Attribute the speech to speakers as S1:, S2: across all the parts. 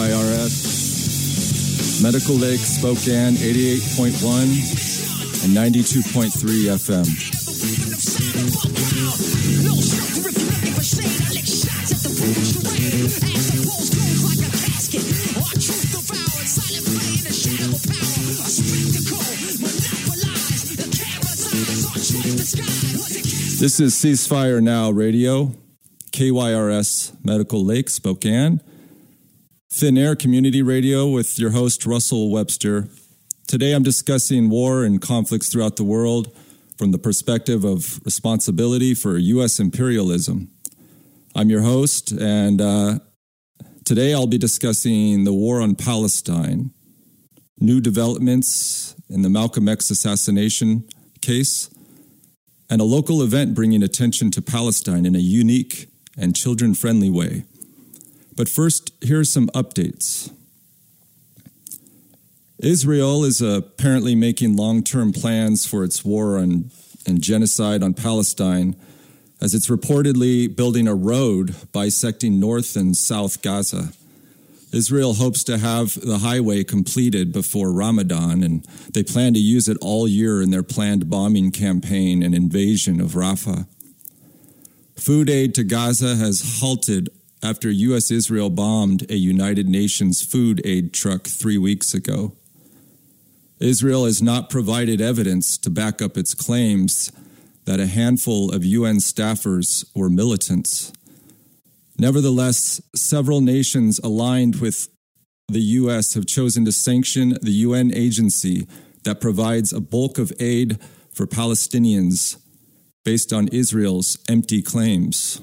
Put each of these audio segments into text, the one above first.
S1: KYRS, Medical Lake, Spokane, 88.1 and 92.3 FM. This is Ceasefire Now Radio, KYRS Medical Lake, Spokane. Thin Air Community Radio with your host, Russell Webster. Today I'm discussing war and conflicts throughout the world from the perspective of responsibility for U.S. imperialism. I'm your host, and uh, today I'll be discussing the war on Palestine, new developments in the Malcolm X assassination case, and a local event bringing attention to Palestine in a unique and children friendly way. But first, here are some updates. Israel is apparently making long term plans for its war on, and genocide on Palestine as it's reportedly building a road bisecting North and South Gaza. Israel hopes to have the highway completed before Ramadan, and they plan to use it all year in their planned bombing campaign and invasion of Rafah. Food aid to Gaza has halted after U.S. Israel bombed a United Nations food aid truck three weeks ago. Israel has not provided evidence to back up its claims that a handful of UN staffers were militants. Nevertheless, several nations aligned with the U.S. have chosen to sanction the UN agency that provides a bulk of aid for Palestinians based on Israel's empty claims.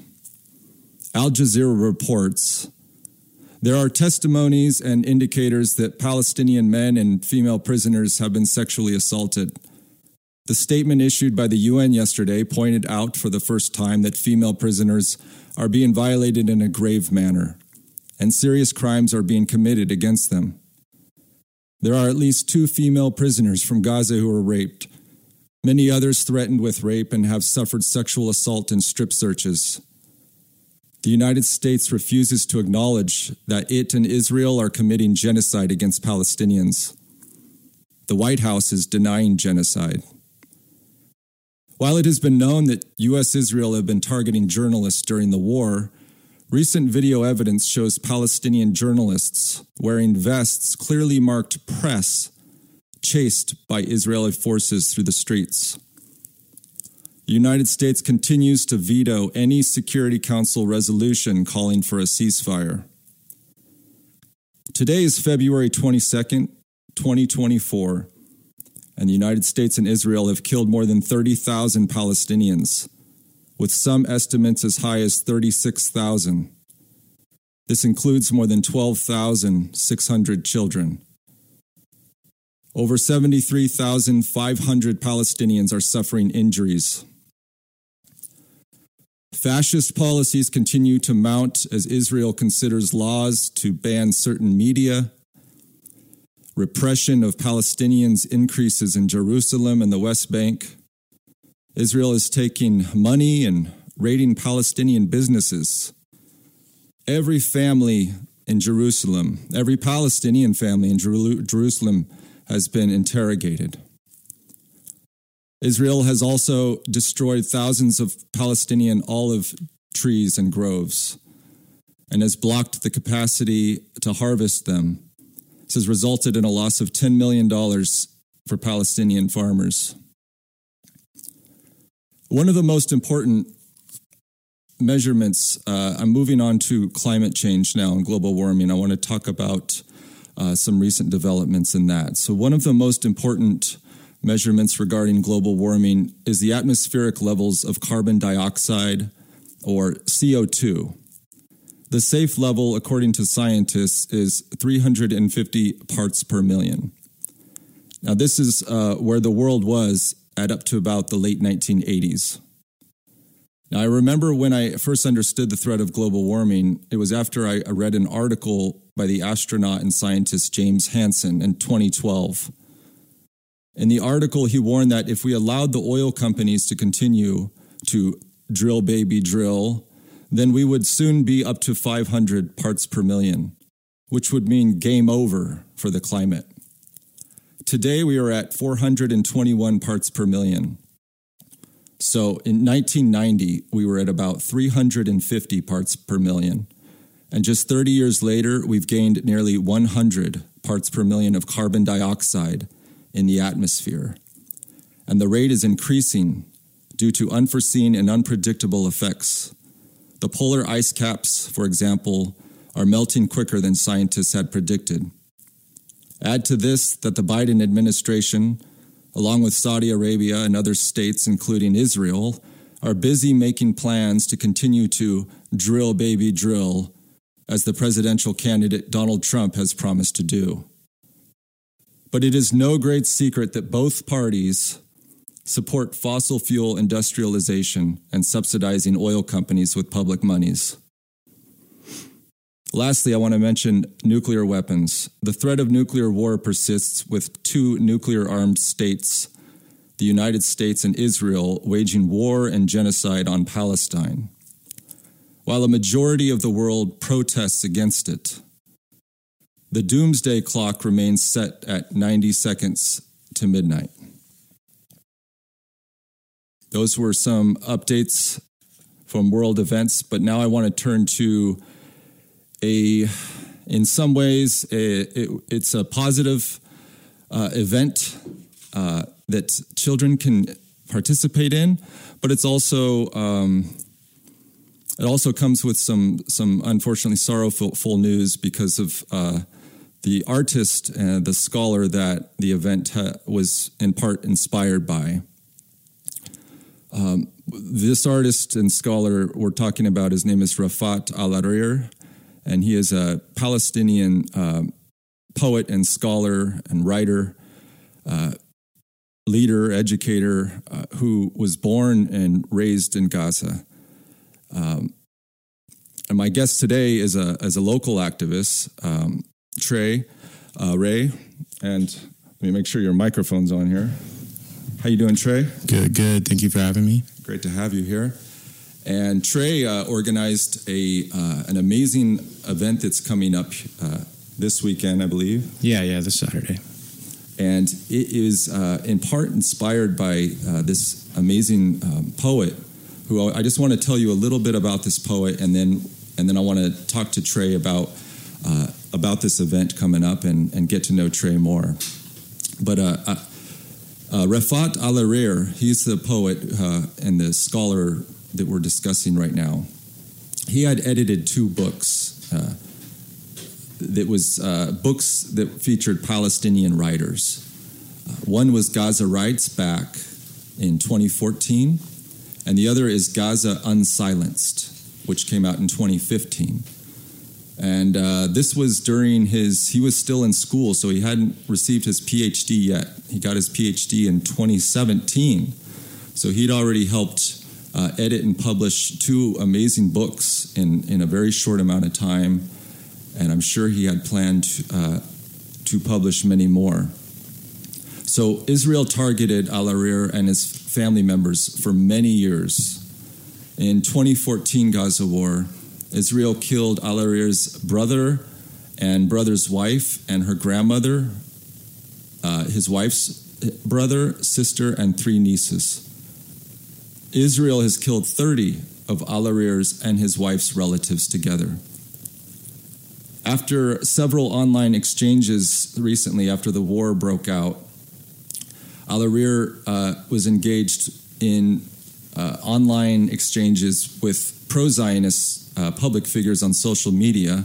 S1: Al Jazeera reports there are testimonies and indicators that Palestinian men and female prisoners have been sexually assaulted. The statement issued by the UN yesterday pointed out for the first time that female prisoners are being violated in a grave manner, and serious crimes are being committed against them. There are at least two female prisoners from Gaza who were raped. Many others threatened with rape and have suffered sexual assault and strip searches. The United States refuses to acknowledge that it and Israel are committing genocide against Palestinians. The White House is denying genocide. While it has been known that U.S. Israel have been targeting journalists during the war, recent video evidence shows Palestinian journalists wearing vests clearly marked press chased by Israeli forces through the streets. The United States continues to veto any Security Council resolution calling for a ceasefire. Today is February 22nd, 2024 and the United States and Israel have killed more than 30,000 Palestinians, with some estimates as high as 36,000. This includes more than 12,600 children. Over 73,500 Palestinians are suffering injuries. Fascist policies continue to mount as Israel considers laws to ban certain media Repression of Palestinians increases in Jerusalem and the West Bank. Israel is taking money and raiding Palestinian businesses. Every family in Jerusalem, every Palestinian family in Jerusalem has been interrogated. Israel has also destroyed thousands of Palestinian olive trees and groves and has blocked the capacity to harvest them this has resulted in a loss of $10 million for Palestinian farmers. One of the most important measurements, uh, I'm moving on to climate change now and global warming. I want to talk about uh, some recent developments in that. So, one of the most important measurements regarding global warming is the atmospheric levels of carbon dioxide or CO2. The safe level, according to scientists, is 350 parts per million. Now, this is uh, where the world was at up to about the late 1980s. Now, I remember when I first understood the threat of global warming, it was after I read an article by the astronaut and scientist James Hansen in 2012. In the article, he warned that if we allowed the oil companies to continue to drill, baby, drill, then we would soon be up to 500 parts per million. which would mean game over for the climate. Today we are at 421 parts per million. So in 1990, we were at about 350 parts per million. And just 30 years later, we've gained nearly 100 parts per million of carbon dioxide in the atmosphere. And the rate is increasing due to unforeseen and unpredictable effects. The polar ice caps, for example, are melting quicker than scientists had predicted. Add to this that the Biden administration, along with Saudi Arabia and other states, including Israel, are busy making plans to continue to drill, baby, drill, as the presidential candidate Donald Trump has promised to do. But it is no great secret that both parties support fossil fuel industrialization and subsidizing oil companies with public monies. Lastly, I want to mention nuclear weapons. The threat of nuclear war persists with two nuclear armed states, the United States and Israel, waging war and genocide on Palestine. While a majority of the world protests against it, the doomsday clock remains set at 90 seconds to midnight. Those were some updates from world events, but now I want to turn to a, in some ways, a, it, it's a positive uh, event uh, that children can participate in, but it's also um, it also comes with some some unfortunately sorrowful news because of uh, the artist and the scholar that the event ha- was in part inspired by. Um, this artist and scholar we're talking about, his name is Refaat Alareer, and he is a Palestinian uh, poet and scholar and writer, uh, leader, educator, uh, who was born and raised in Gaza. Um, and my guest today is a, is a local activist, um, Trey uh, Ray. And let me make sure your microphone's on here. How you doing, Trey?
S2: Good, good. Thank you for having me.
S1: Great to have you here. And Trey uh, organized a uh, an amazing event that's coming up uh, this weekend, I believe.
S2: Yeah, yeah, this Saturday.
S1: And it is uh, in part inspired by uh, this amazing um, poet, who I just want to tell you a little bit about this poet, and then and then I want to talk to Trey about uh, about this event coming up and, and get to know Trey more. But uh, Refaat Alareer, he's the poet uh, and the scholar that we're discussing right now. He had edited two books uh, that was uh, books that featured Palestinian writers. Uh, one was Gaza Writes Back in 2014, and the other is Gaza Unsilenced, which came out in 2015. And uh, this was during his, he was still in school, so he hadn't received his PhD yet. He got his PhD in 2017. So he'd already helped uh, edit and publish two amazing books in, in a very short amount of time. And I'm sure he had planned uh, to publish many more. So Israel targeted Alareer and his family members for many years. In 2014 Gaza war, Israel killed Alareer's brother and brother's wife and her grandmother, uh, his wife's brother, sister, and three nieces. Israel has killed 30 of Alareer's and his wife's relatives together. After several online exchanges recently, after the war broke out, Alareer uh, was engaged in uh, online exchanges with pro Zionist uh, public figures on social media.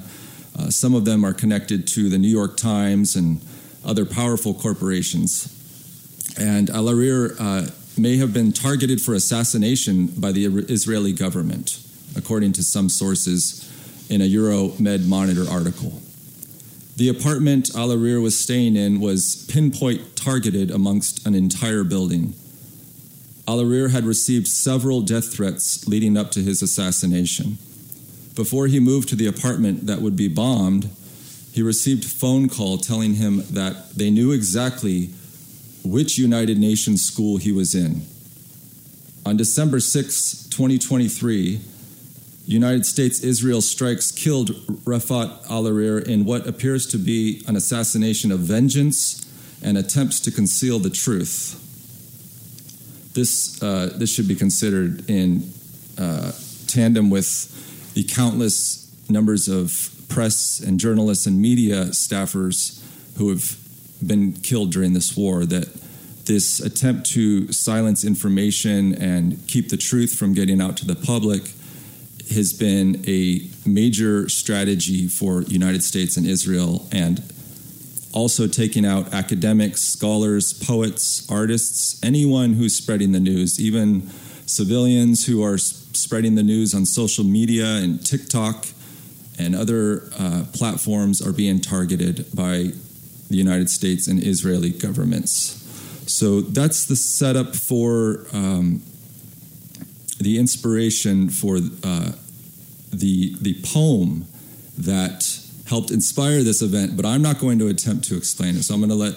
S1: Uh, some of them are connected to the New York Times and other powerful corporations. And Alareer uh, may have been targeted for assassination by the Israeli government, according to some sources in a Euromed Monitor article. The apartment Alareer was staying in was pinpoint targeted amongst an entire building. Alareer had received several death threats leading up to his assassination. Before he moved to the apartment that would be bombed, he received a phone call telling him that they knew exactly which United Nations school he was in. On December 6, 2023, United States Israel strikes killed Refaat al in what appears to be an assassination of vengeance and attempts to conceal the truth. This, uh, this should be considered in uh, tandem with the countless numbers of press and journalists and media staffers who have been killed during this war. That this attempt to silence information and keep the truth from getting out to the public has been a major strategy for United States and Israel and also taking out academics, scholars, poets, artists, anyone who's spreading the news, even civilians who are spreading the news on social media and TikTok and other uh, platforms are being targeted by the United States and Israeli governments. So that's the setup for um, the inspiration for uh, the the poem that helped inspire this event. But I'm not going to attempt to explain it. So I'm going to let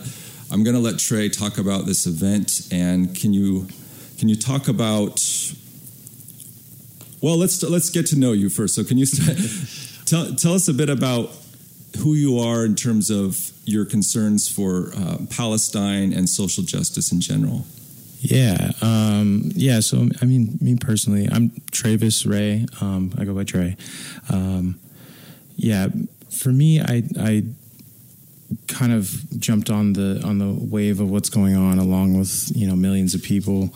S1: I'm going to let Trey talk about this event. And can you can you talk about? Well, let's let's get to know you first. So can you tell tell us a bit about who you are in terms of your concerns for uh, Palestine and social justice in general?
S2: Yeah, um, yeah. So I mean, me personally, I'm Trévis Ray. Um, I go by Trey. Um, yeah, for me, I I kind of jumped on the on the wave of what's going on, along with you know millions of people.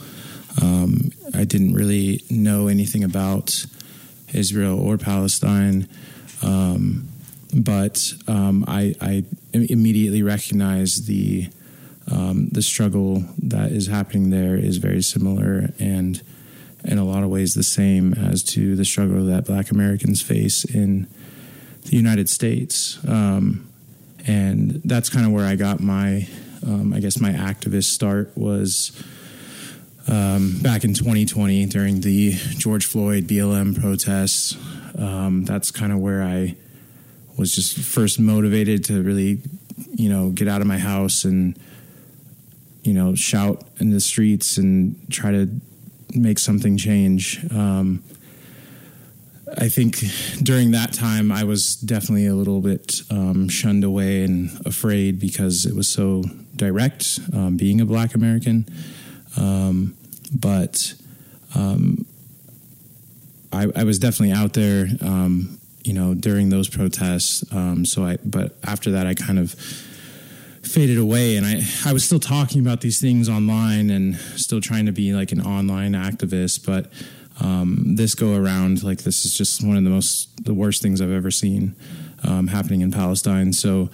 S2: Um, I didn't really know anything about Israel or Palestine, um, but um, I, I immediately recognized the um, the struggle that is happening there is very similar and in a lot of ways the same as to the struggle that black Americans face in the United States. Um, and that's kind of where I got my, um, I guess, my activist start was um, back in 2020 during the George Floyd BLM protests. Um, that's kind of where I was just first motivated to really, you know, get out of my house and you know, shout in the streets and try to make something change. Um, I think during that time, I was definitely a little bit um, shunned away and afraid because it was so direct, um, being a black American. Um, but um, I, I, was definitely out there, um, you know, during those protests. so I, but after that, I kind of faded away and I, I was still talking about these things online and still trying to be like an online activist but um, this go around like this is just one of the most the worst things i've ever seen um, happening in palestine so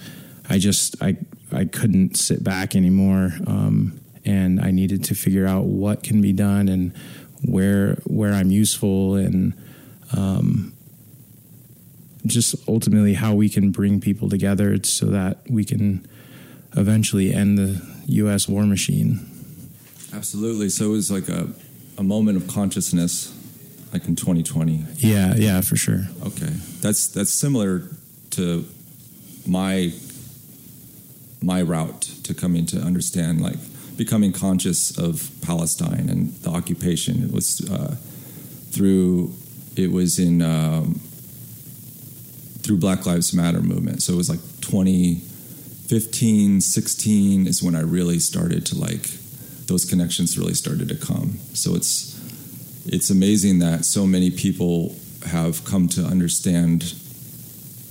S2: i just i i couldn't sit back anymore um, and i needed to figure out what can be done and where where i'm useful and um, just ultimately how we can bring people together so that we can eventually end the U.S. war machine.
S1: Absolutely. So it was like a, a moment of consciousness, like in 2020.
S2: Yeah, yeah, for sure.
S1: Okay, that's that's similar to my my route to coming to understand, like becoming conscious of Palestine and the occupation. It was uh, through it was in um, through Black Lives Matter movement. So it was like 20 15, 16 is when I really started to like those connections really started to come. So it's it's amazing that so many people have come to understand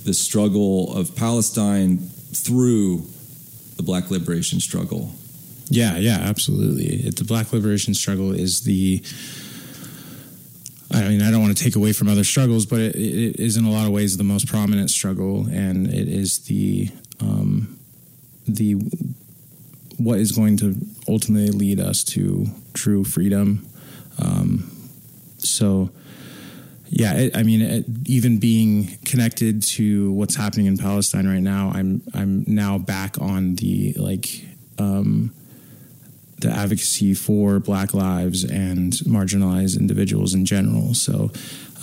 S1: the struggle of Palestine through the black liberation struggle.
S2: Yeah, yeah, absolutely. It, the black liberation struggle is the I mean, I don't want to take away from other struggles, but it, it is in a lot of ways the most prominent struggle, and it is the um, the what is going to ultimately lead us to true freedom. Um, so, yeah, it, I mean, it, even being connected to what's happening in Palestine right now, I'm I'm now back on the like um, the advocacy for Black lives and marginalized individuals in general. So,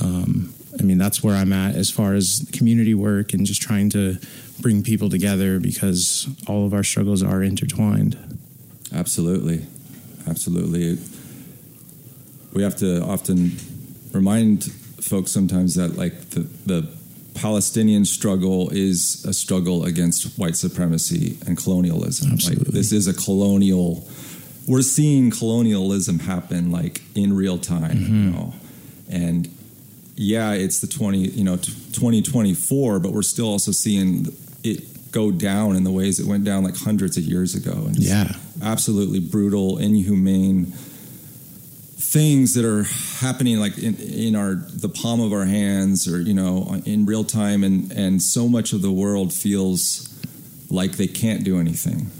S2: um, I mean, that's where I'm at as far as community work and just trying to bring people together because all of our struggles are intertwined.
S1: Absolutely. Absolutely we have to often remind folks sometimes that like the, the Palestinian struggle is a struggle against white supremacy and colonialism.
S2: Absolutely.
S1: Like, this is a colonial. We're seeing colonialism happen like in real time
S2: mm-hmm.
S1: you know? and yeah, it's the twenty you know twenty twenty four, but we're still also seeing it go down in the ways it went down like hundreds of years ago. And
S2: yeah,
S1: absolutely brutal, inhumane things that are happening like in, in our the palm of our hands or you know in real time and and so much of the world feels like they can't do anything.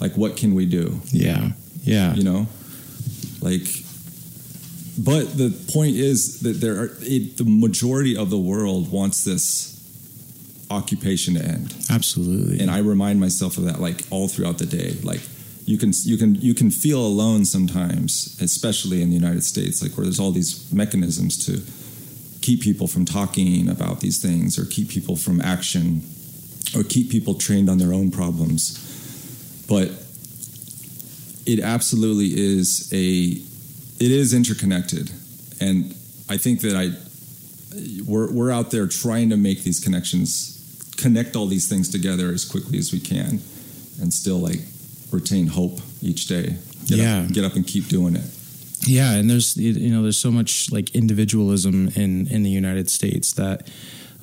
S1: Like what can we do?
S2: Yeah. Yeah.
S1: You know? Like but the point is that there are it, the majority of the world wants this occupation to end.
S2: Absolutely.
S1: And i remind myself of that like all throughout the day. Like you can you can you can feel alone sometimes, especially in the United States, like where there's all these mechanisms to keep people from talking about these things or keep people from action or keep people trained on their own problems. But it absolutely is a it is interconnected and I think that I we're we're out there trying to make these connections connect all these things together as quickly as we can and still like retain hope each day. Get
S2: yeah,
S1: up, get up and keep doing it.
S2: Yeah, and there's you know there's so much like individualism in in the United States that.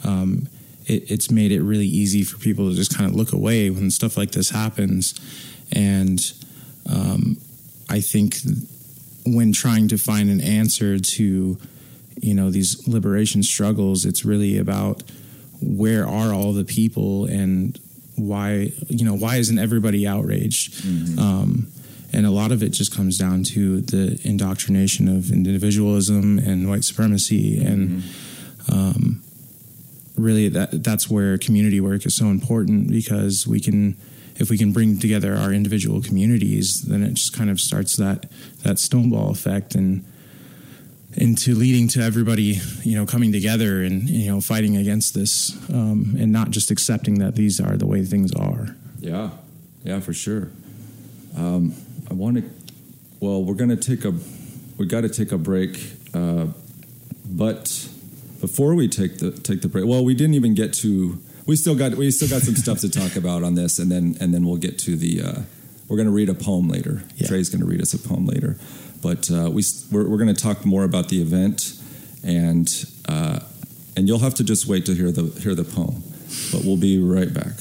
S2: Um, it, it's made it really easy for people to just kind of look away when stuff like this happens, and um, I think when trying to find an answer to you know these liberation struggles, it's really about where are all the people and why you know why isn't everybody outraged? Mm-hmm. Um, and a lot of it just comes down to the indoctrination of individualism and white supremacy, mm-hmm. and mm-hmm. um, really that that's where community work is so important because we can if we can bring together our individual communities, then it just kind of starts that that snowball effect and into leading to everybody, you know, coming together and you know fighting against this, um, and not just accepting that these are the way things are.
S1: Yeah, yeah, for sure. Um, I want to. Well, we're gonna take a. We got to take a break, uh, but before we take the take the break, well, we didn't even get to. We still got we still got some stuff to talk about on this, and then and then we'll get to the. Uh, we're gonna read a poem later.
S2: Yeah.
S1: Trey's gonna read us a poem later. But uh, we we're, we're going to talk more about the event, and uh, and you'll have to just wait to hear the hear the poem. But we'll be right back.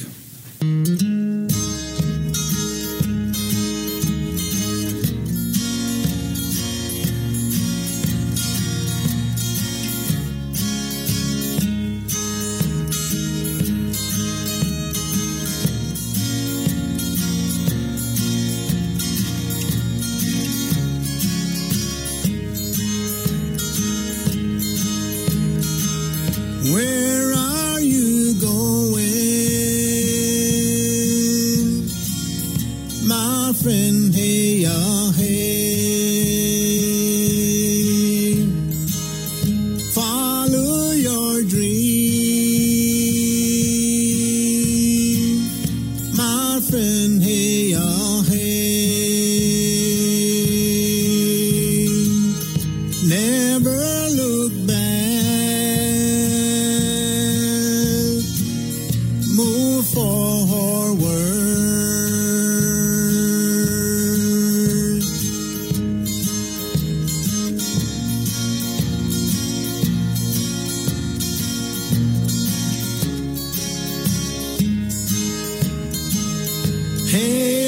S3: Hey.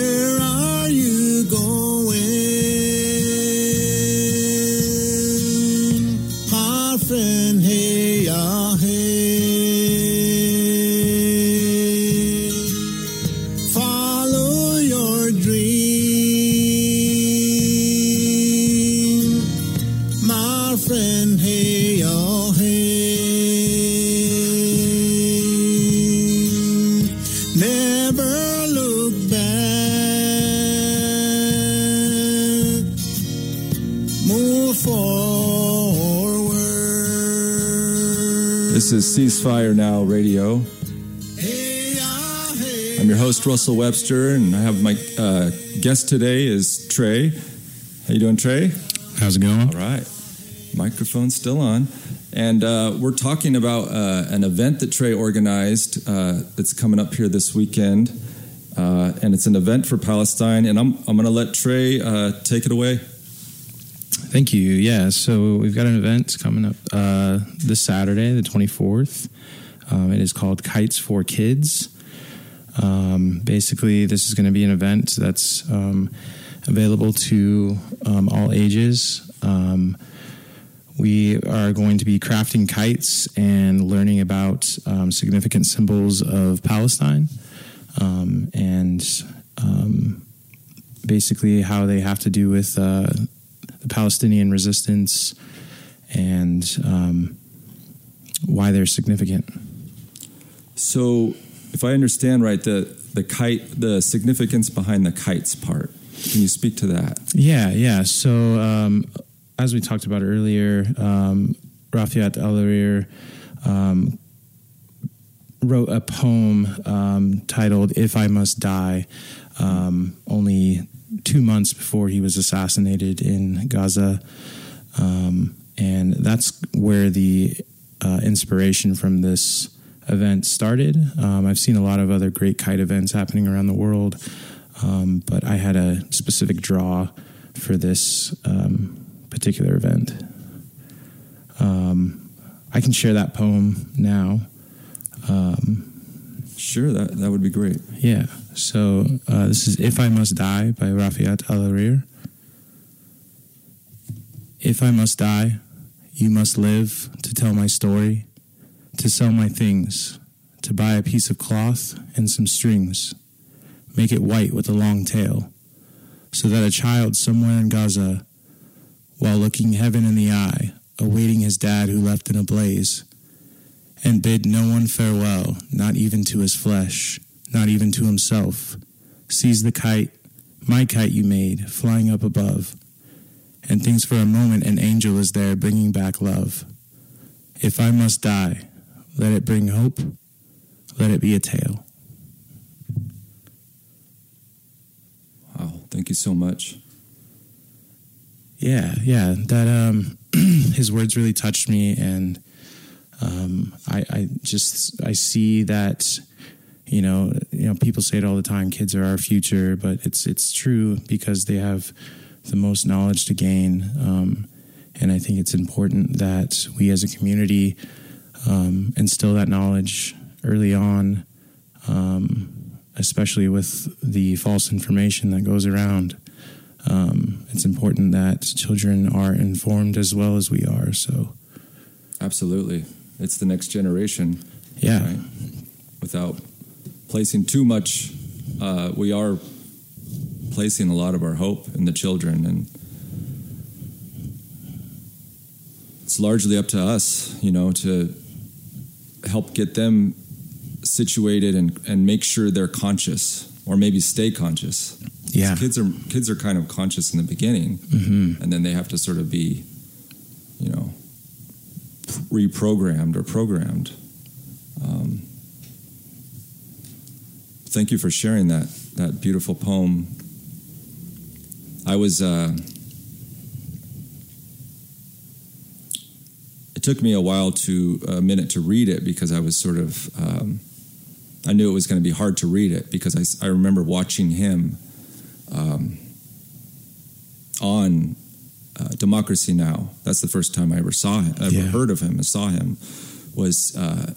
S3: You
S1: host Russell Webster, and I have my uh, guest today is Trey. How you doing, Trey?
S2: How's it going?
S1: All right, microphone still on, and uh, we're talking about uh, an event that Trey organized uh, that's coming up here this weekend, uh, and it's an event for Palestine. And I'm I'm going to let Trey uh, take it away.
S2: Thank you. Yeah, so we've got an event coming up uh, this Saturday, the 24th. Um, it is called Kites for Kids. Um, basically, this is going to be an event that's um, available to um, all ages. Um, we are going to be crafting kites and learning about um, significant symbols of Palestine um, and basically how they have to do with uh, the Palestinian resistance and why they're significant.
S1: So, if I understand right, the the kite, the significance behind the kites part. Can you speak to that?
S2: Yeah, yeah. So, um, as we talked about earlier, um, Refaat Alareer um, wrote a poem um, titled "If I Must Die," um, only two months before he was assassinated in Gaza, um, and that's where the uh, inspiration from this event started. Um, I've seen a lot of other great kite events happening around the world, um, but I had a specific draw for this um, particular event. Um, I can share that poem now. Um,
S1: Sure, that that would be great.
S2: yeah. So uh, this is "If I Must Die" by Refaat Alareer. If I must die, you must live to tell my story, to sell my things, to buy a piece of cloth and some strings, make it white with a long tail, so that a child somewhere in Gaza, while looking heaven in the eye, awaiting his dad who left in a blaze, and bid no one farewell, not even to his flesh, not even to himself, sees the kite, my kite you made, flying up above, and thinks for a moment an angel is there bringing back love. If I must die, let it bring hope, let it be a tale.
S1: Wow, thank you so much.
S2: Yeah, yeah, that um, his words really touched me, and um, I, I just I see that you know you know people say it all the time. Kids are our future, but it's it's true because they have the most knowledge to gain, um, and I think it's important that we as a community um, instill that knowledge early on, um, especially with the false information that goes around um, it's important that children are informed as well as we are. So,
S1: Absolutely, it's the next generation.
S2: yeah,
S1: right? Without placing too much, uh, we are placing a lot of our hope in the children, and it's largely up to us, you know, to help get them situated and, and make sure they're conscious or maybe stay conscious.
S2: yeah,
S1: Kids are kids are kind of conscious in the beginning,
S2: hmm
S1: and then they have to sort of be, you know, reprogrammed or programmed. Um, thank you for sharing that that beautiful poem. I was. Uh, it took me a while to a minute to read it because I was sort of. Um, I knew it was going to be hard to read it because I, I remember watching him um, on uh, Democracy Now. That's the first time I ever saw him, ever
S2: Yeah.
S1: heard of him and saw him. Was uh,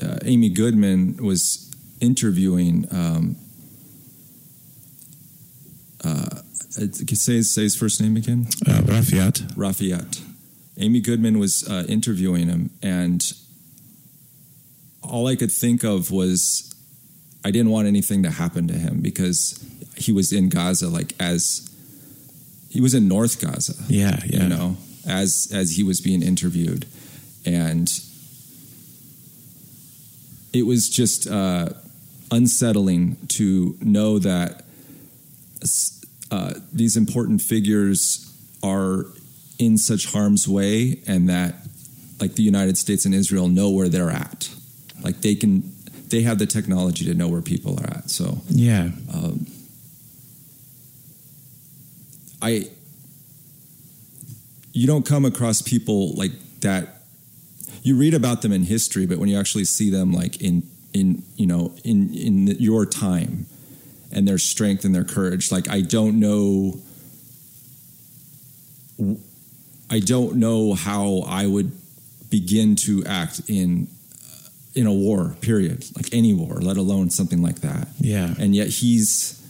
S1: uh, Amy Goodman was interviewing um, uh, say, say his first name again?
S2: Uh, Refaat.
S1: Refaat. Amy Goodman was uh, interviewing him, and all I could think of was I didn't want anything to happen to him because he was in Gaza, like as he was in North Gaza.
S2: Yeah, yeah.
S1: You know, as as he was being interviewed, and it was just uh, unsettling to know that uh, these important figures are in such harm's way, and that like the United States and Israel know where they're at. Like they can, they have the technology to know where people are at. So
S2: yeah,
S1: um, I you don't come across people like that. You read about them in history, but when you actually see them, like in in you know in in your time, and their strength and their courage, like I don't know. I don't know how I would begin to act in uh, in a war. Period, like any war, let alone something like that.
S2: Yeah,
S1: and yet he's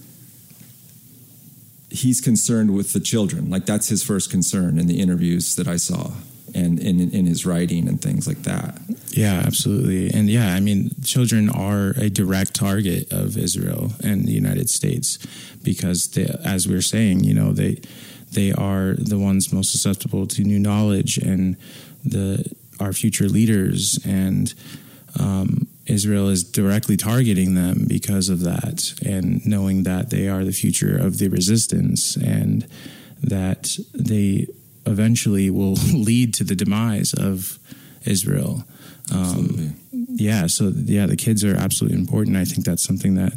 S1: he's concerned with the children. Like that's his first concern in the interviews that I saw and in, in his writing and things like that.
S2: Yeah, absolutely. And yeah, I mean, children are a direct target of Israel and the United States because they, as we are saying, you know, they, they are the ones most susceptible to new knowledge and the, our future leaders and, um, Israel is directly targeting them because of that, and knowing that they are the future of the resistance and that they eventually will lead to the demise of Israel. Um, yeah, so yeah, the kids are absolutely important. I think that's something that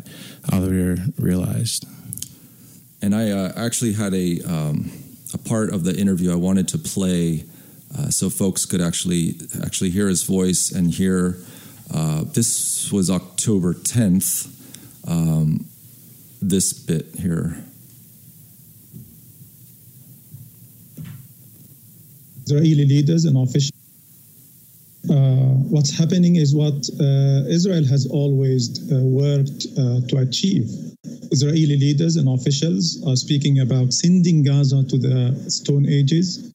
S2: Alareer realized.
S1: And I uh, actually had a um, a part of the interview I wanted to play uh, so folks could actually actually hear his voice and hear uh, this was October 10th. Um, this bit here.
S4: Israeli leaders and officials. Uh, what's happening is what uh, Israel has always uh, worked to achieve. Israeli leaders and officials are speaking about sending Gaza to the Stone Ages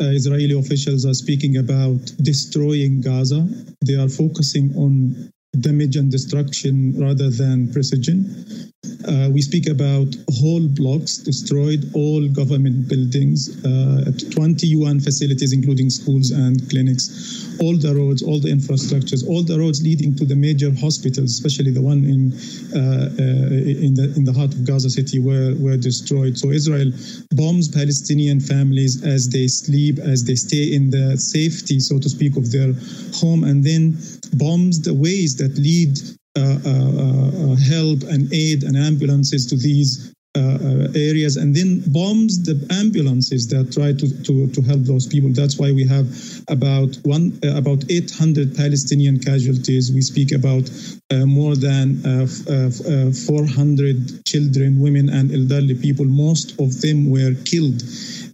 S4: uh, Israeli officials are speaking about destroying Gaza. They are focusing on damage and destruction rather than precision. Uh, we speak about whole blocks destroyed, all government buildings, uh, 20 UN facilities, including schools and clinics, all the roads, all the infrastructures, all the roads leading to the major hospitals, especially the one in uh, uh in the in the heart of Gaza City, were were destroyed. So Israel bombs Palestinian families as they sleep, as they stay in the safety, so to speak, of their home, and then bombs the ways that lead Uh, uh, uh, help and aid and ambulances to these uh, areas and then bombs the ambulances that try to, to, to help those people. That's why we have about one uh, about 800 Palestinian casualties. We speak about uh, more than 400 children, women, and elderly people. Most of them were killed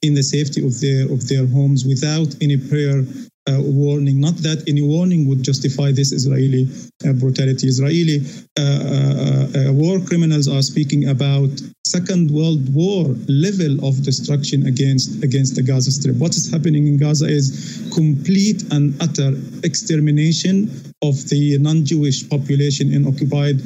S4: in the safety of their of their homes without any prayer uh, warning. Not that any warning would justify this Israeli uh, brutality. Israeli uh, uh, uh, war criminals are speaking about Second World War level of destruction against against the Gaza Strip. What is happening in Gaza is complete and utter extermination of the non-Jewish population in occupied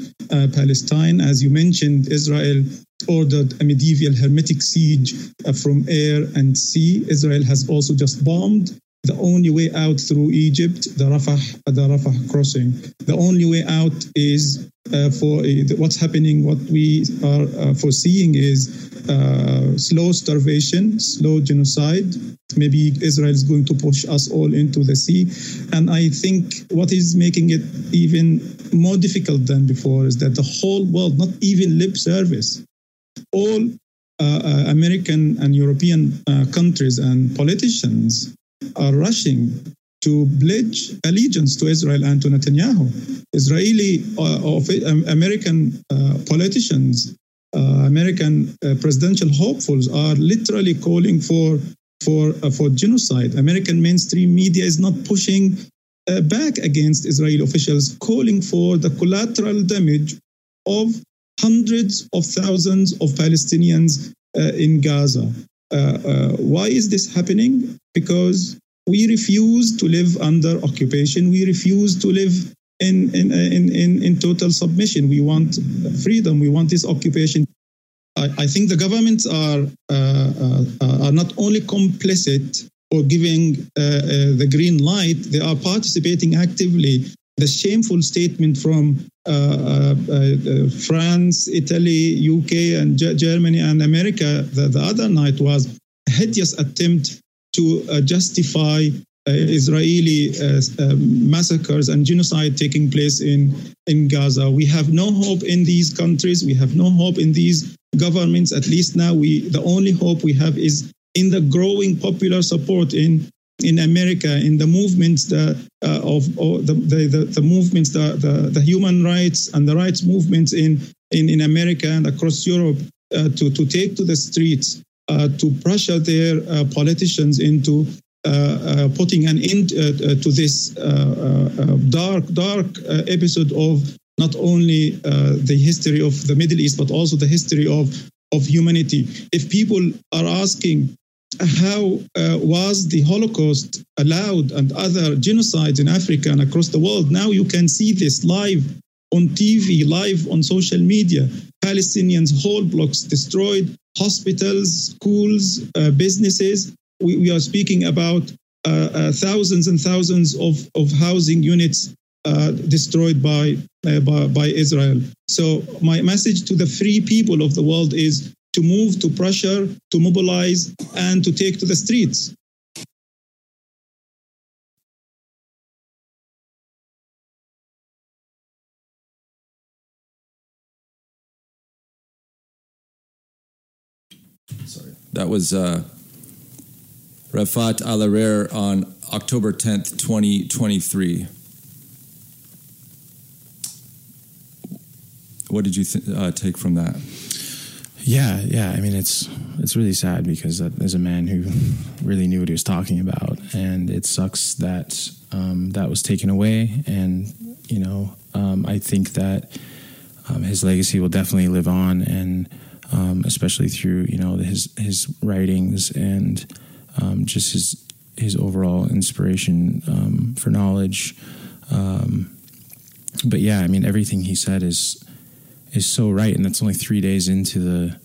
S4: Palestine. As you mentioned, Israel ordered a medieval hermetic siege uh, from air and sea. Israel has also just bombed the only way out through Egypt, the Rafah, the Rafah crossing. The only way out is uh, for uh, what's happening. What we are uh, foreseeing is uh, slow starvation, slow genocide. Maybe Israel is going to push us all into the sea. And I think what is making it even more difficult than before is that the whole world, not even lip service, all uh, uh, American and European countries and politicians are rushing to pledge allegiance to Israel and to Netanyahu. Israeli uh, um, American uh, politicians, uh, American uh, presidential hopefuls are literally calling for for uh, for genocide. American mainstream media is not pushing uh, back against Israeli officials, calling for the collateral damage of hundreds of thousands of Palestinians uh, in Gaza. Uh, uh, why is this happening? Because we refuse to live under occupation. We refuse to live in, in, in, in, total submission. We want freedom. We want this occupation. I, I think the governments are, uh, uh, are not only complicit or giving uh, uh, the green light, they are participating actively. The shameful statement from uh, France, Italy, UK, and G- Germany and America the, the other night was a hideous attempt to justify uh, Israeli uh, um, massacres and genocide taking place in, in Gaza. We have no hope in these countries. We have no hope in these governments. At least now, we the only hope we have is in the growing popular support in in America, in the movements that, uh, of, of the, the, the, movements, the, the, the, human rights and the rights movements in, in, in America and across Europe uh, to, to take to the streets, uh, to pressure their uh, politicians into uh, uh, putting an end to this dark, dark episode of not only the history of the Middle East, but also the history of, of humanity. If people are asking how uh, was the Holocaust allowed and other genocides in Africa and across the world. Now you can see this live on TV, live on social media. Palestinians, whole blocks destroyed, hospitals, schools, uh, businesses. We, we, are speaking about uh, uh thousands and thousands of, of housing units uh, destroyed by, uh, by, by Israel. So my message to the free people of the world is to move, to pressure, to mobilize, and to take to the streets.
S1: Sorry. That was uh, Refaat Al on October 10th, 2023. What did you th- uh, take from that?
S2: Yeah, yeah. I mean, it's it's really sad because there's a man who really knew what he was talking about, and it sucks that um, that was taken away. And you know, um, I think that um, his legacy will definitely live on, and um, especially through you know his his writings and um, just his his overall inspiration um, for knowledge. but yeah, I mean, everything he said is is so right, and that's only three days into the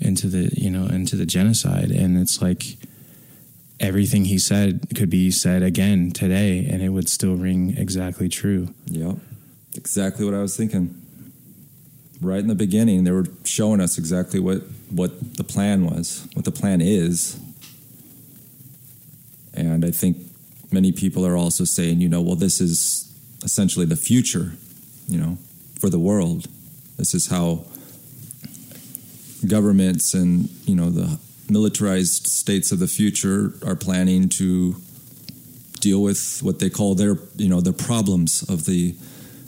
S2: into the you know into the genocide, and it's like everything he said could be said again today, and it would still ring exactly true.
S1: Yep, exactly what I was thinking. Right in the beginning, they were showing us exactly what what the plan was, what the plan is, and I think many people are also saying, you know, well, this is essentially the future, you know, for the world this is how governments and you know the militarized states of the future are planning to deal with what they call their you know the problems of the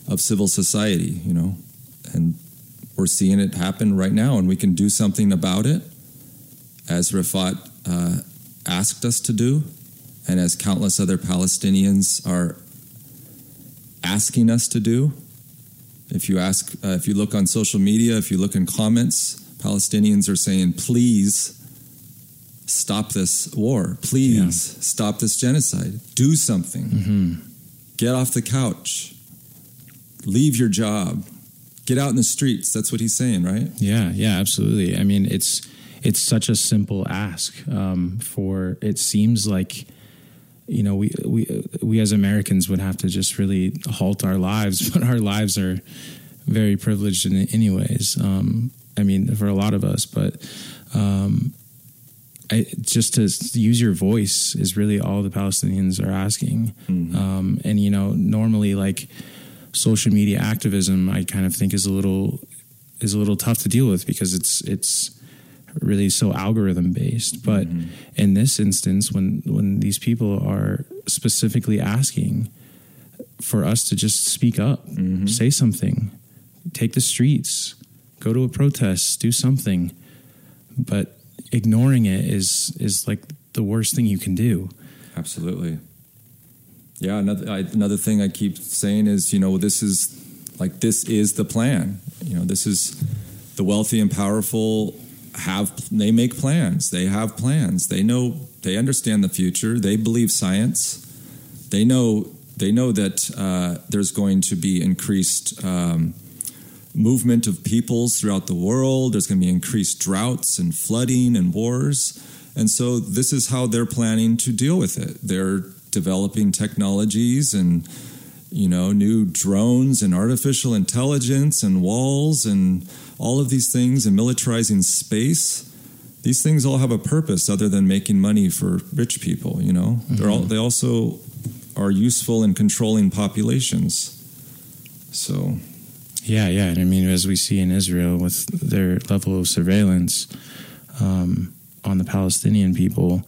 S1: of civil society you know. And we're seeing it happen right now and we can do something about it as Refaat uh, asked us to do and as countless other Palestinians are asking us to do if you ask, uh, if you look on social media, if you look in comments, Palestinians are saying, please stop this war. Please yeah. stop this genocide. Do something. Mm-hmm. Get off the couch. Leave your job. Get out in the streets. That's what he's saying, right?
S2: Yeah, yeah, absolutely. I mean, it's it's such a simple ask um, for. It seems like you know, we we we as Americans would have to just really halt our lives, but our lives are very privileged in anyways. Um, I mean, for a lot of us, but um, I, just to use your voice is really all the Palestinians are asking. Mm-hmm. Um, and you know, normally like social media activism, I kind of think is a little is a little tough to deal with because it's it's really so algorithm based. But mm-hmm. in this instance, when when these people are specifically asking for us to just speak up, mm-hmm. say something, take the streets, go to a protest, do something, but ignoring it is is like the worst thing you can do.
S1: Absolutely. Yeah, another I, another thing I keep saying is, you know, this is like this is the plan. You know, this is the wealthy and powerful have they make plans. They have plans. They know they understand the future. They believe science. They know they know that uh, there's going to be increased um, movement of peoples throughout the world. There's going to be increased droughts and flooding and wars. And so this is how they're planning to deal with it. They're developing technologies and you know new drones and artificial intelligence and walls and all of these things and militarizing space these things all have a purpose other than making money for rich people you know mm-hmm. they're all they also are useful in controlling populations so
S2: yeah yeah and i mean as we see in israel with their level of surveillance um, on the palestinian people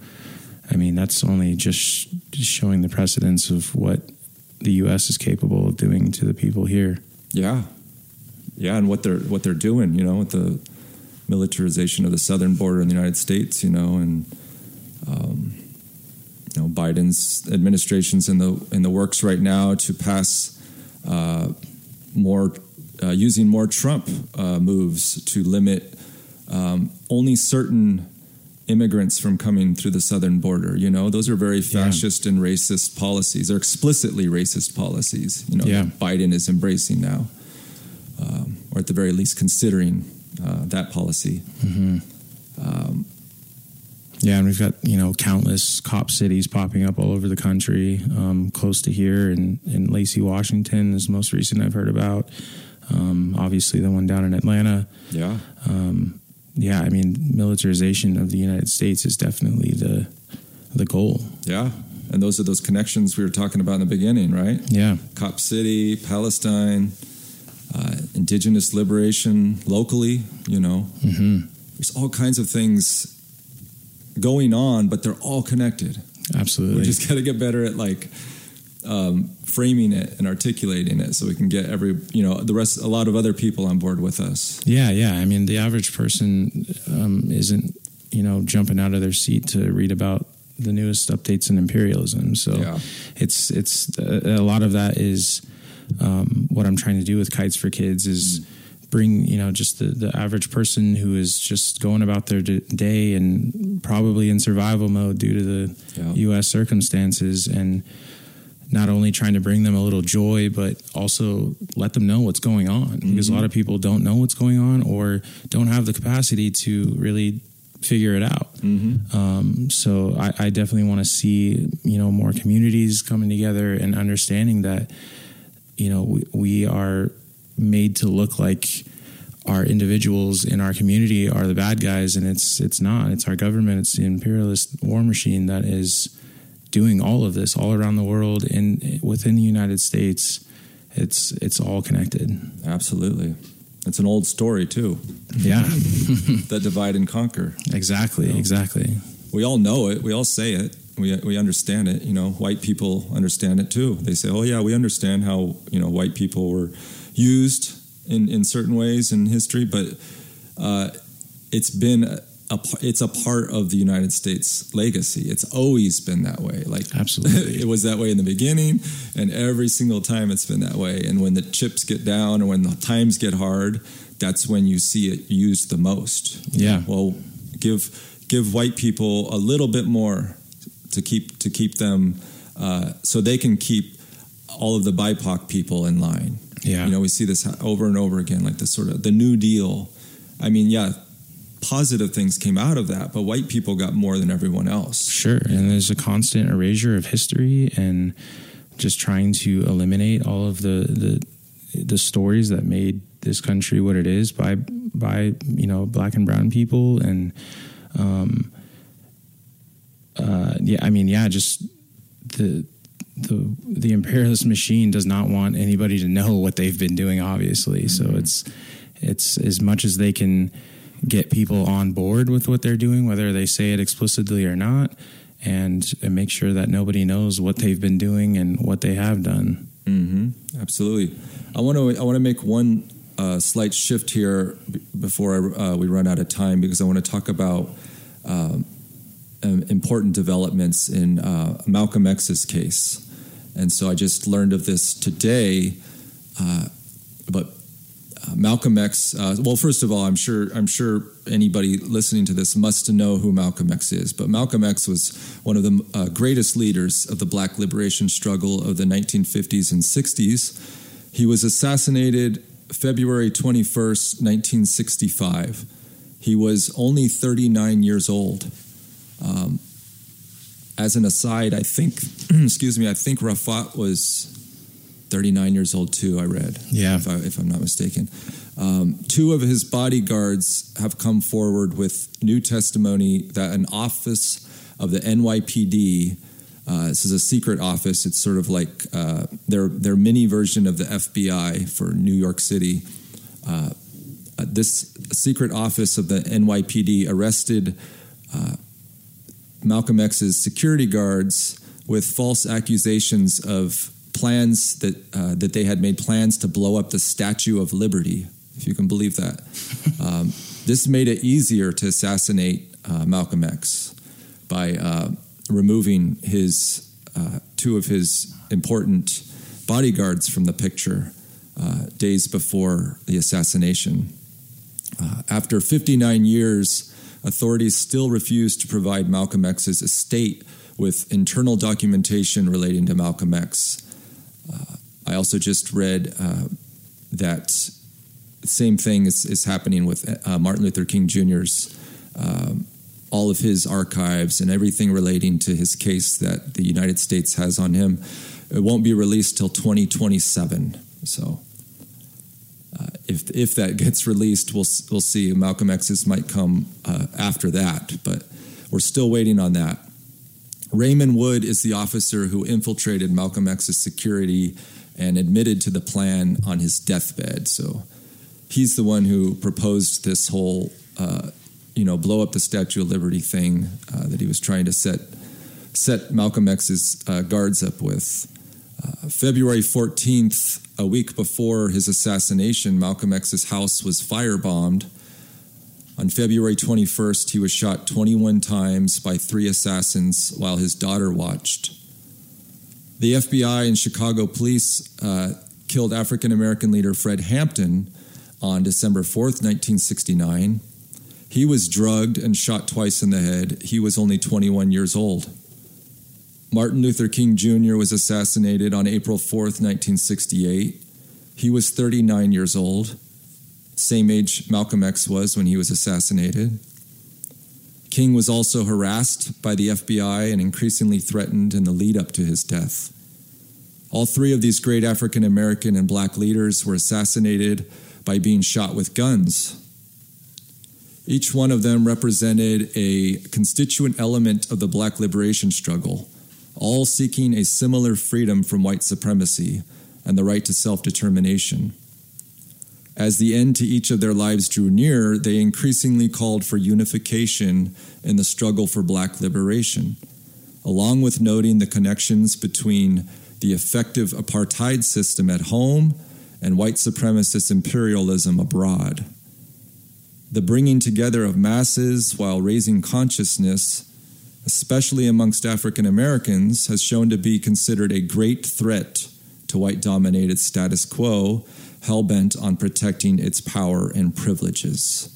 S2: I mean, that's only just showing the precedence of what the U.S. is capable of doing to the people here.
S1: Yeah, yeah, and what they're what they're doing, you know, with the militarization of the southern border in the United States, you know, and um, you know, Biden's administration's in the in the works right now to pass uh, more uh, using more Trump uh, moves to limit um, only certain immigrants from coming through the southern border. You know, those are very fascist yeah. and racist policies. They're explicitly racist policies. You know, yeah. Biden is embracing now, um, or at the very least considering uh, that policy. Mm-hmm. Um,
S2: yeah, and we've got you know countless cop cities popping up all over the country. Um, close to here, and in, in Lacey, Washington is the most recent I've heard about. Um, obviously, the one down in Atlanta.
S1: Yeah.
S2: Um, yeah, I mean, militarization of the United States is definitely the the goal.
S1: Yeah, and those are those connections we were talking about in the beginning, right?
S2: Yeah,
S1: Cop City, Palestine, uh, indigenous liberation locally. You know, mm-hmm. there's all kinds of things going on, but they're all connected.
S2: Absolutely,
S1: we just got to get better at like um, framing it and articulating it so we can get every you know the rest a lot of other people on board with us
S2: yeah yeah i mean the average person um, isn't you know jumping out of their seat to read about the newest updates in imperialism so yeah. it's it's a, a, lot of that is um, what i'm trying to do with kites for kids is mm bring you know just the, the average person who is just going about their day and probably in survival mode due to the yeah. us circumstances and not only trying to bring them a little joy, but also let them know what's going on. Mm-hmm. Because a lot of people don't know what's going on or don't have the capacity to really figure it out. Mm-hmm. Um, so I, I definitely want to see you know more communities coming together and understanding that you know we, we are made to look like our individuals in our community are the bad guys and it's it's not it's our government it's the imperialist war machine that is doing all of this all around the world and within the United States. It's it's all connected.
S1: Absolutely. It's an old story too.
S2: Yeah.
S1: that divide and conquer.
S2: Exactly, you know? exactly.
S1: We all know it. We all say it. We, we understand it. You know, white people understand it too. They say, "Oh yeah, we understand how you know white people were used in in certain ways in history," but uh, it's been a, it's a part of the United States legacy. It's always been that way. Like
S2: absolutely,
S1: it was that way in the beginning, and every single time it's been that way. And when the chips get down, or when the times get hard, that's when you see it used the most.
S2: Yeah.
S1: Well, give give white people a little bit more to keep to keep them uh, so they can keep all of the BIPOC people in line.
S2: Yeah.
S1: You know, we see this over and over again, like this sort of the New Deal. I mean, yeah, positive things came out of that, but white people got more than everyone else.
S2: Sure. And there's a constant erasure of history and just trying to eliminate all of the, the, the stories that made this country what it is by, by, you know, black and brown people. And, um, uh, yeah, I mean, yeah, just the, the the imperialist machine does not want anybody to know what they've been doing obviously mm-hmm. so it's it's as much as they can get people on board with what they're doing, whether they say it explicitly or not, and, and make sure that nobody knows what they've been doing and what they have done.
S1: Mm-hmm. Absolutely. I want to I want to make one uh, slight shift here before I, uh, we run out of time because I want to talk about um, important developments in uh, Malcolm X's case. And so I just learned of this today, uh, but uh, Malcolm X. Uh, well, first of all, I'm sure I'm sure anybody listening to this must know who Malcolm X is. But Malcolm X was one of the uh, greatest leaders of the Black liberation struggle of the 1950s and 60s. He was assassinated February 21st, 1965. He was only 39 years old. Um, as an aside, I think, excuse me, I think Refaat was 39 years old too, I read.
S2: Yeah.
S1: If, I, am not mistaken. Um, two of his bodyguards have come forward with new testimony that an office of the NYPD, uh, this is a secret office, it's sort of like uh, their, their mini version of the FBI for New York City. Uh, uh, this secret office of the NYPD arrested uh, Malcolm X's security guards with false accusations of plans that uh, that they had made plans to blow up the Statue of Liberty, if you can believe that. Um, this made it easier to assassinate uh, Malcolm X by uh, removing his uh, two of his important bodyguards from the picture uh, days before the assassination. Uh, after 59 years, authorities still refused to provide Malcolm X's estate with internal documentation relating to Malcolm X. Uh, I also just read uh, that same thing is, is happening with uh, Martin Luther King Jr.'s um, all of his archives and everything relating to his case that the United States has on him. It won't be released till 2027. So if if that gets released, we'll we'll see. Malcolm X's might come uh, after that, but we're still waiting on that. Raymond Wood is the officer who infiltrated Malcolm X's security and admitted to the plan on his deathbed. So he's the one who proposed this whole, uh, you know, blow up the Statue of Liberty thing uh, that he was trying to set set Malcolm X's uh, guards up with. February 14th, a week before his assassination, Malcolm X's house was firebombed. On February 21st, he was shot 21 times by three assassins while his daughter watched. The FBI and Chicago police uh, killed African American leader Fred Hampton on December 4th, 1969. He was drugged and shot twice in the head. He was only 21 years old. Martin Luther King Jr. was assassinated on April 4th, 1968. He was 39 years old, same age Malcolm X was when he was assassinated. King was also harassed by the FBI and increasingly threatened in the lead up to his death. All three of these great African American and black leaders were assassinated by being shot with guns. Each one of them represented a constituent element of the black liberation struggle all seeking a similar freedom from white supremacy and the right to self determination. As the end to each of their lives drew near, they increasingly called for unification in the struggle for black liberation, along with noting the connections between the effective apartheid system at home and white supremacist imperialism abroad. The bringing together of masses while raising consciousness especially amongst African Americans, has shown to be considered a great threat to white dominated status quo, hell bent on protecting its power and privileges.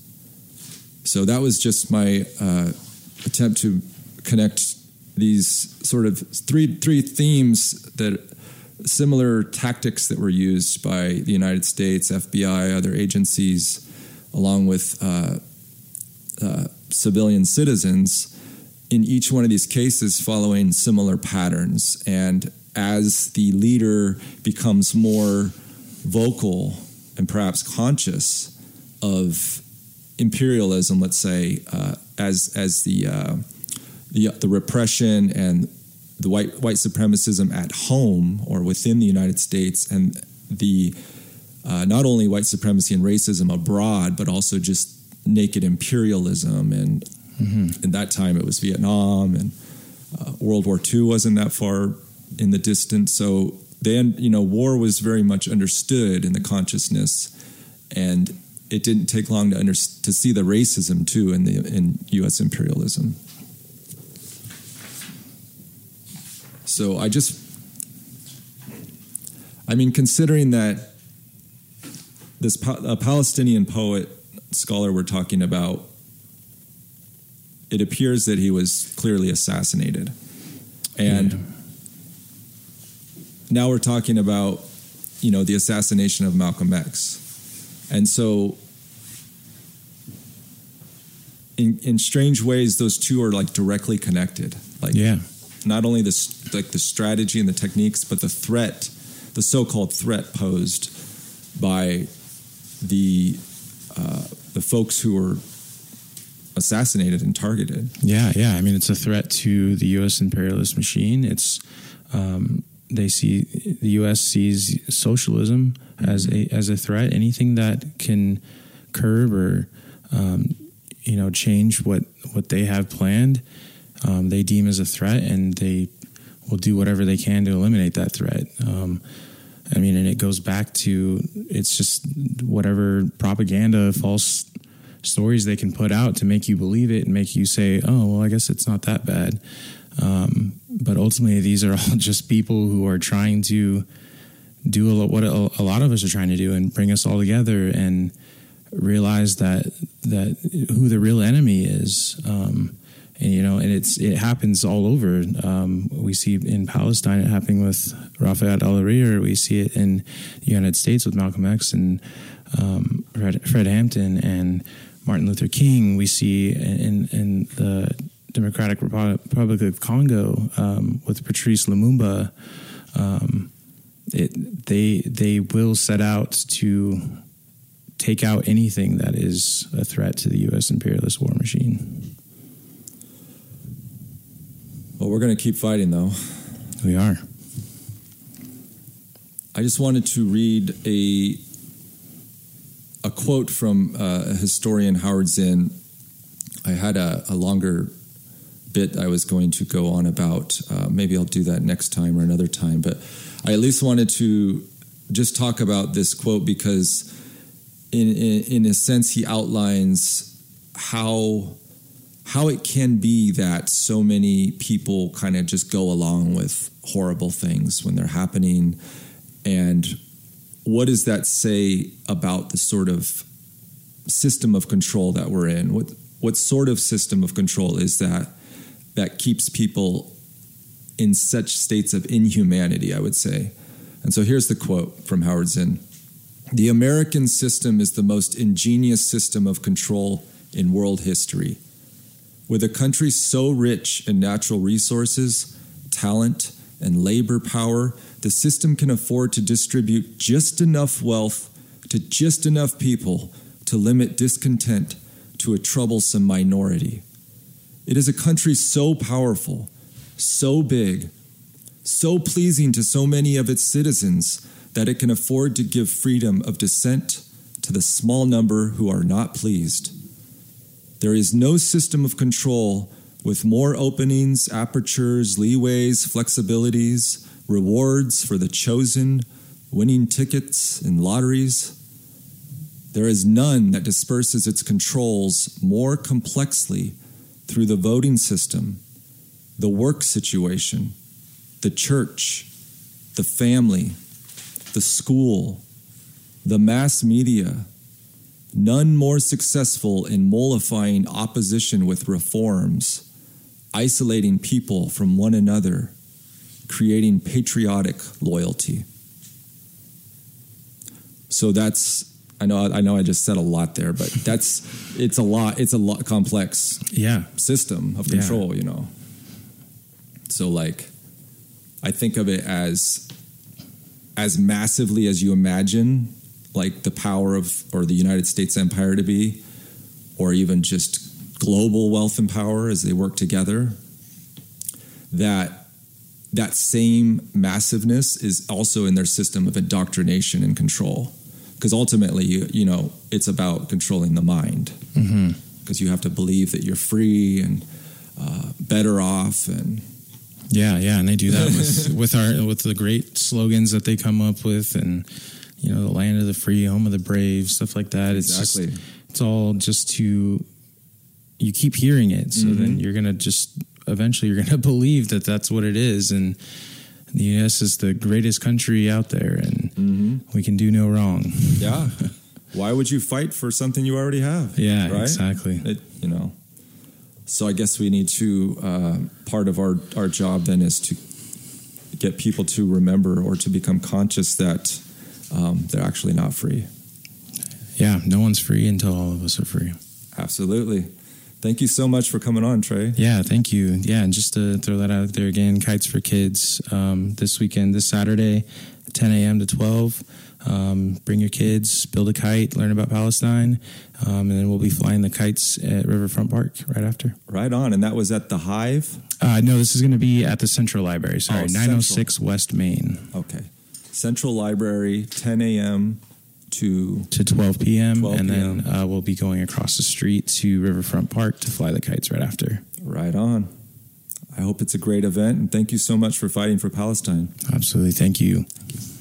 S1: So that was just my uh, attempt to connect these sort of three three themes that similar tactics that were used by the United States, FBI, other agencies, along with uh, uh, civilian citizens in each one of these cases following similar patterns. And as the leader becomes more vocal and perhaps conscious of imperialism, let's say, uh, as as the, uh, the the repression and the white white supremacism at home or within the United States, and the uh, not only white supremacy and racism abroad, but also just naked imperialism and Mm-hmm. In that time, it was Vietnam, and uh, World War II wasn't that far in the distance. So then, you know, war was very much understood in the consciousness, and it didn't take long to under, to see the racism too in the in U.S. imperialism. So I just, I mean, considering that this pa- a Palestinian poet scholar we're talking about. It appears that he was clearly assassinated, and
S2: Yeah.
S1: now we're talking about you know the assassination of Malcolm X, and so in in strange ways those two are like directly connected. Like
S2: Yeah.
S1: not only the s- like the strategy and the techniques, but the threat, the so-called threat posed by the uh, the folks who were assassinated and targeted.
S2: Yeah, yeah. I mean, it's a threat to the U.S. imperialist machine. It's um, they see the U.S. sees socialism as a as a threat. Anything that can curb or um, you know change what what they have planned, um, they deem as a threat, and they will do whatever they can to eliminate that threat. Um, I mean, and it goes back to it's just whatever propaganda, false stories they can put out to make you believe it and make you say, "Oh, well, I guess it's not that bad." Um, but ultimately, these are all just people who are trying to do a lot, what a, lot of us are trying to do and bring us all together and realize that that who the real enemy is. Um, and you know, and it's it happens all over. Um, we see in Palestine it happening with Refaat Alareer. We see it in the United States with Malcolm X and um, Fred, Fred Hampton and Martin Luther King. We see in in the Democratic Republic of Congo um, with Patrice Lumumba. Um, it, they they will set out to take out anything that is a threat to the U.S. imperialist war machine.
S1: Well, we're going to keep fighting, though.
S2: We are.
S1: I just wanted to read a a quote from uh, a historian Howard Zinn. I had a, a longer bit I was going to go on about. Uh, maybe I'll do that next time or another time. But I at least wanted to just talk about this quote because, in in, in a sense, he outlines how how it can be that so many people kind of just go along with horrible things when they're happening and what does that say about the sort of system of control that we're in? What what sort of system of control is that that keeps people in such states of inhumanity i would say? And so here's the quote from howard zinn. The american system is the most ingenious system of control in world history. With a country so rich in natural resources, talent, and labor power, the system can afford to distribute just enough wealth to just enough people to limit discontent to a troublesome minority. It is a country so powerful, so big, so pleasing to so many of its citizens that it can afford to give freedom of dissent to the small number who are not pleased. There is no system of control with more openings, apertures, leeways, flexibilities, rewards for the chosen, winning tickets in lotteries. There is none that disperses its controls more complexly through the voting system, the work situation, the church, the family, the school, the mass media, none more successful in mollifying opposition with reforms, isolating people from one another, creating patriotic loyalty. So that's I know I know I just said a lot there, but that's it's a lot it's a lot complex
S2: Yeah.
S1: system of
S2: Yeah.
S1: control, you know. So like I think of it as as massively as you imagine like the power of or the United States empire to be or even just global wealth and power as they work together that that same massiveness is also in their system of indoctrination and control because ultimately you, you know it's about controlling the mind
S2: Mm-hmm.
S1: because you have to believe that you're free and uh, better off and
S2: Yeah, yeah, and they do that with with our with the great slogans that they come up with, and you know, the land of the free, home of the brave, stuff like that. It's
S1: Exactly.
S2: just it's all just to you keep hearing it, so then you're gonna just eventually you're gonna believe that that's what it is, and the U.S. is the greatest country out there, and we can do no wrong.
S1: yeah why would you fight for something you already have?
S2: Yeah,
S1: right?
S2: exactly.
S1: It, you know. So I guess we need to uh, part of our our job then is to get people to remember or to become conscious that um, they're actually not free.
S2: Yeah, no one's free until all of us are free.
S1: Absolutely. Thank you so much for coming on, Trey.
S2: Yeah, thank you. Yeah, and just to throw that out there again, Kites for Kids um, this weekend, this Saturday, 10 a.m. to 12. Um, bring your kids, build a kite, learn about Palestine, um, and then we'll be flying the kites at Riverfront Park right after.
S1: Right on. And that was at the Hive?
S2: Uh, no, this is going to be at the Central Library. Sorry,
S1: Oh,
S2: 906 West Main
S1: Okay. Central Library, 10 a.m. to.
S2: to 12 p.m.
S1: 12
S2: and
S1: p.m..
S2: then uh, we'll be going across the street to Riverfront Park to fly the kites right after.
S1: Right on. I hope it's a great event, and thank you so much for fighting for Palestine.
S2: Absolutely. Thank you.
S5: But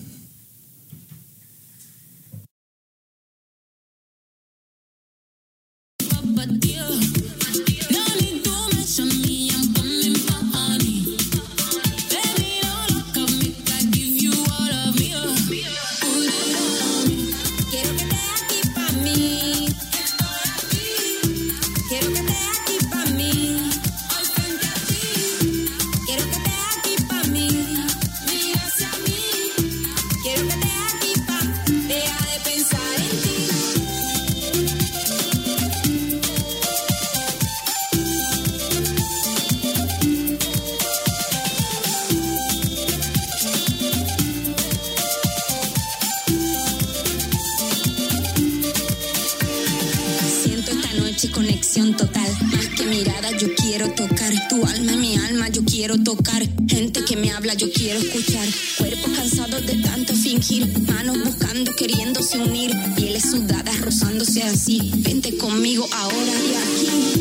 S5: unir. Pieles sudadas, rozándose así. Vente conmigo ahora y aquí.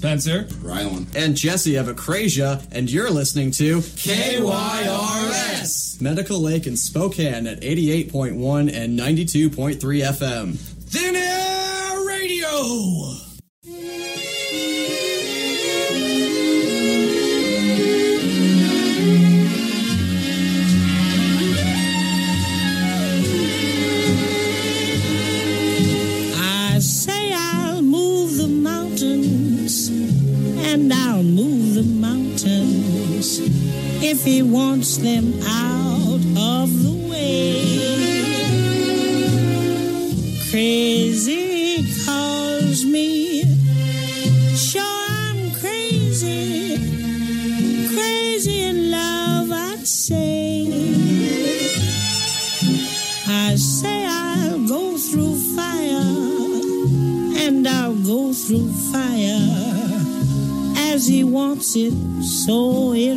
S6: Spencer.
S7: Rylan.
S6: And Jesse of Acrasia, and you're listening to
S8: KYRS.
S6: Medical Lake in Spokane at 88.1 and 92.3 FM.
S8: Thin Air Radio.
S9: If he wants them out of the way. Crazy calls me, sure I'm crazy, crazy in love, I'd say. I say I'll go through fire, and I'll go through fire. As he wants it, so it